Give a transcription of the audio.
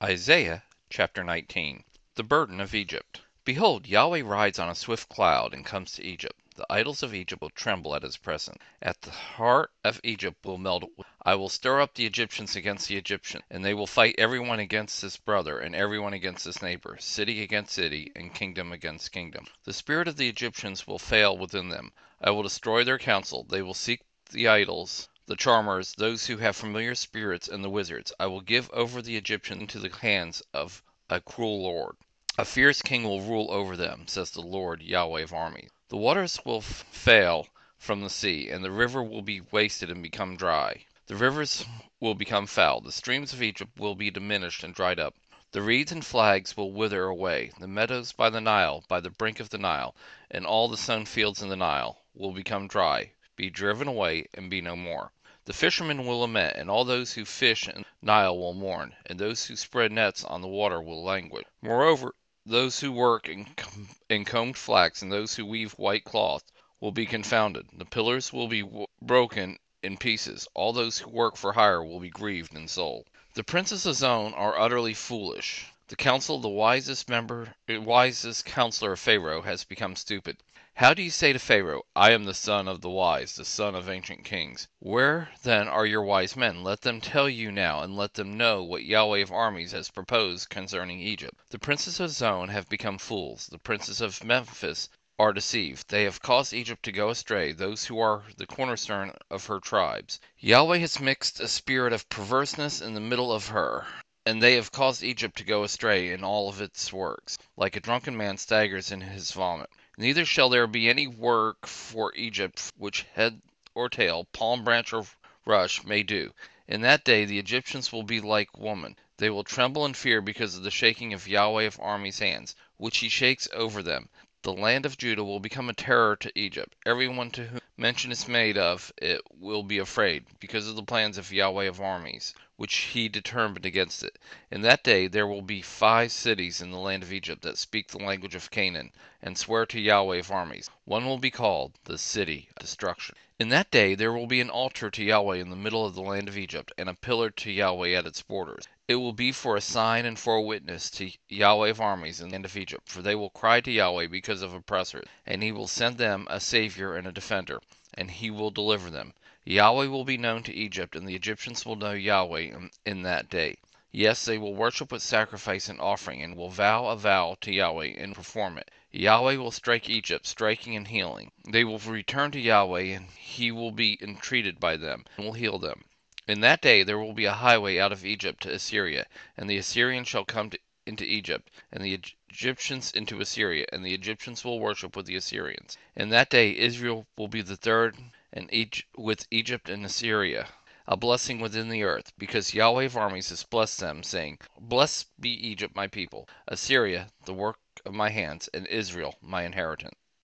Isaiah chapter 19 The burden of Egypt. Behold, Yahweh rides on a swift cloud, and comes to Egypt. The idols of Egypt will tremble at his presence. At the heart of Egypt will melt. I will stir up the Egyptians against the Egyptians, and they will fight every one against his brother, and every one against his neighbor, city against city, and kingdom against kingdom. The spirit of the Egyptians will fail within them. I will destroy their counsel. They will seek the idols the charmers, those who have familiar spirits, and the wizards. I will give over the Egyptians into the hands of a cruel lord. A fierce king will rule over them, says the Lord Yahweh of armies. The waters will fail from the sea, and the river will be wasted and become dry. The rivers will become foul. The streams of Egypt will be diminished and dried up. The reeds and flags will wither away. The meadows by the Nile, by the brink of the Nile, and all the sown fields in the Nile, will become dry, be driven away, and be no more. The fishermen will lament, and all those who fish in the Nile will mourn, and those who spread nets on the water will languish. Moreover, those who work in, com- in combed flax and those who weave white cloth will be confounded. The pillars will be broken in pieces. All those who work for hire will be grieved in soul. The princes of are utterly foolish. The counsel of the wisest member, eh, wisest counselor of Pharaoh has become stupid. How do you say to Pharaoh, I am the son of the wise, the son of ancient kings? Where then are your wise men? Let them tell you now, and let them know what Yahweh of armies has proposed concerning Egypt. The princes of Zoan have become fools. The princes of Memphis are deceived. They have caused Egypt to go astray, those who are the cornerstone of her tribes. Yahweh has mixed a spirit of perverseness in the middle of her. And they have caused Egypt to go astray in all of its works, like a drunken man staggers in his vomit. Neither shall there be any work for Egypt which head or tail, palm branch or rush may do. In that day the Egyptians will be like woman. They will tremble and fear because of the shaking of Yahweh of armies' hands, which he shakes over them. The land of Judah will become a terror to Egypt. Everyone to whom mention is made of it will be afraid, because of the plans of Yahweh of armies, which he determined against it. In that day there will be five cities in the land of Egypt that speak the language of Canaan, and swear to Yahweh of armies. One will be called the city of destruction. In that day there will be an altar to Yahweh in the middle of the land of Egypt, and a pillar to Yahweh at its borders. It will be for a sign and for a witness to Yahweh of armies in the land of Egypt, for they will cry to Yahweh because of oppressors, and he will send them a Savior and a defender, and he will deliver them. Yahweh will be known to Egypt, and the Egyptians will know Yahweh in that day. Yes, they will worship with sacrifice and offering, and will vow a vow to Yahweh and perform it. Yahweh will strike Egypt, striking and healing. They will return to Yahweh, and he will be entreated by them, and will heal them. In that day there will be a highway out of Egypt to Assyria, and the Assyrians shall come to, into Egypt, and the Egyptians into Assyria, and the Egyptians will worship with the Assyrians. In that day Israel will be the third, with Egypt and Assyria, a blessing within the earth, because Yahweh of armies has blessed them, saying, Blessed be Egypt my people, Assyria the work of my hands, and Israel my inheritance.